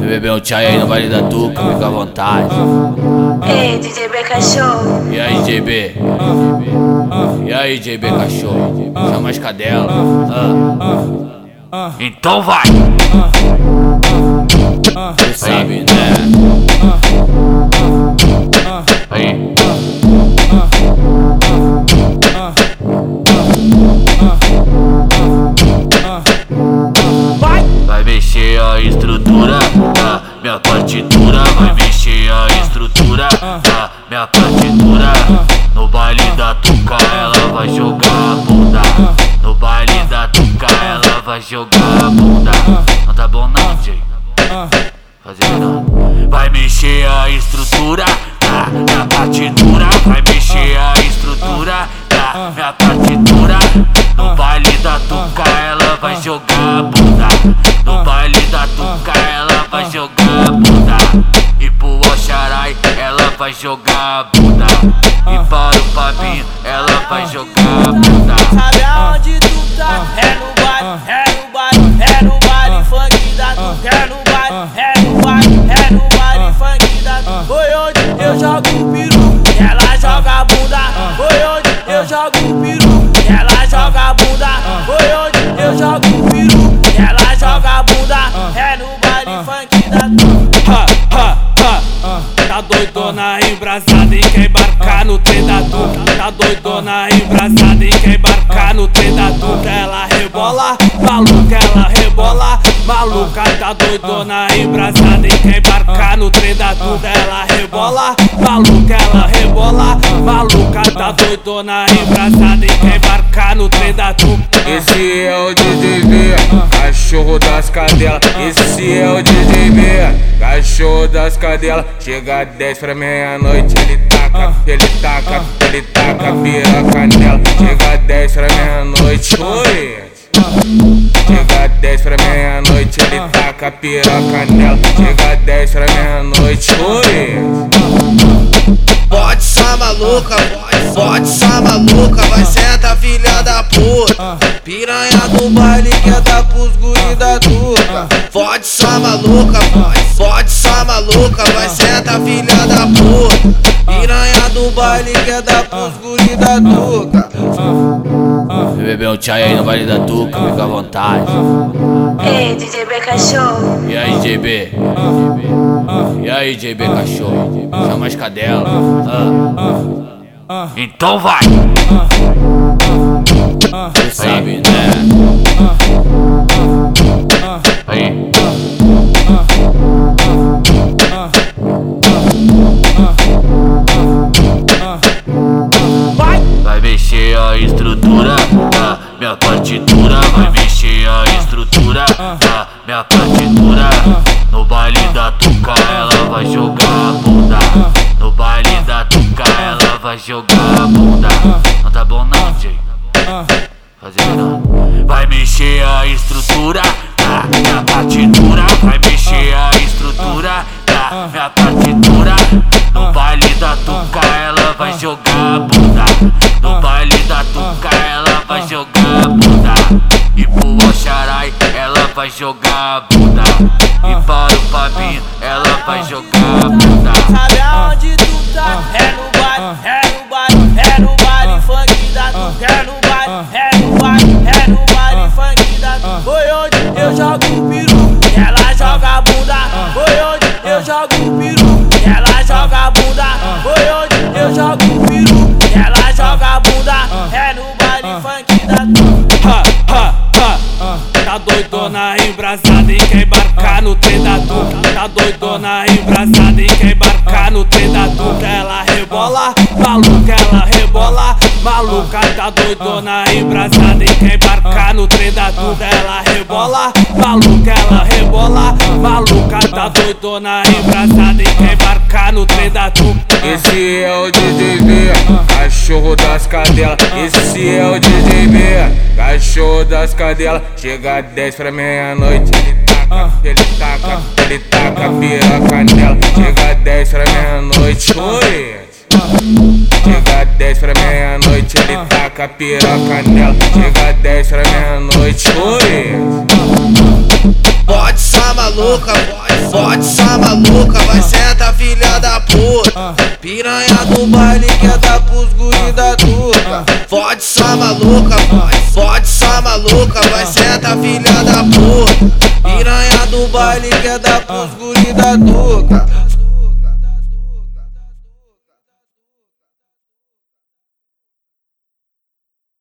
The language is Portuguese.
Beber um chai aí no baile da Tuca, fica à vontade. Ei, DJ B Cachorro. E aí, JB? E aí, JB Cachorro? Chama as cadelas. Ah. Então vai! Você sabe, né? Mexer a estrutura da minha partitura. Vai mexer a estrutura da minha partitura. No baile da tuca ela vai jogar a bunda. No baile da tuca ela vai jogar a bunda. Não tá bom não, Jay. Fazer não. Vai mexer a estrutura da minha partitura. Vai mexer a estrutura da minha partitura. No baile da tuca ela vai jogar a bunda. Jogar a bunda. E para o Fabinho ela vai jogar a bunda. Sabe aonde tu tá? É no baile, é no baile, é no baile funk da tu. É no baile, é no baile, é no baile funk da tu. Foi onde eu jogo o peru, ela joga a bunda. Foi onde eu jogo o peru, ela joga a bunda. Foi onde eu jogo o peru, ela joga a bunda. É no baile funk doidona embrasada e quer embarcar no trem. Tá doidona embrasada e quer embarcar no trem. Ela rebola, maluca, ela rebola, maluca. Tá doidona embrasada e quer embarcar no trem. Ela rebola, maluca, ela rebola, maluca. Tá doidona embrasada e quer embarcar no trem. Esse é o DJ B, cachorro das cadelas. Esse é o DJ Cachorro das cadelas. Chega às 10 pra meia-noite, ele taca, ele taca, ele taca piroca nela. Chega às 10 pra meia-noite, oi. Chega às 10 pra meia-noite, ele taca piroca nela. Chega às 10 pra meia-noite, oi. Pode só maluca, pode, só maluca, vai sentar filha da puta. Piranha do baile que é da pros guri da tuca. Pode só maluca, pode, pode filha da puta. Piranha do baile que é da pros guri da tuca. Beber um chai aí no baile da Tuca, fica à vontade. Ei, DJ B Cachorro. E aí, JB? E aí, JB Cachorro? Chama as cadelas. Ah. Então vai! Você sabe, né? Aí. Minha partitura. No baile da tuca ela vai jogar a bunda. No baile da tuca ela vai jogar a bunda. Não tá bom não, Jay. Fazer não. Vai mexer a estrutura da minha partitura. Vai mexer a estrutura da minha partitura. No baile da tuca ela vai jogar a bunda. No baile da tuca ela vai jogar a bunda. Vai jogar a bunda. E para o Fabinho ela vai jogar a bunda. Sabe aonde tu tá? É no baile, é no baile, doidona embrasada e quer embarcar no trem da. Tá doidona embrasada e quer embarcar no trem da. Ela rebola, maluca, ela rebola, maluca. Tá doidona embrasada e quer embarcar no trem da. Ela rebola, maluca, ela rebola, maluca. Tá doidona embrasada e quer embarcar no trem da. Esse é o DJ B, cachorro das cadelas. Esse é cachorro das cadelas. Chega às 10 pra meia-noite, ele taca, ele taca, ele taca piroca nela. Chega às 10 pra meia-noite, oi. Chega às 10 pra meia-noite, ele taca piroca nela. Chega às 10 pra meia-noite, oi. maluca, pode, pode só maluca, vai sentar filha da puta. Piranha do baile que é pros guri da turca. Pode só maluca, pode, pode só maluca, vai sentar filha da puta. Piranha do baile que é pros guri da turca.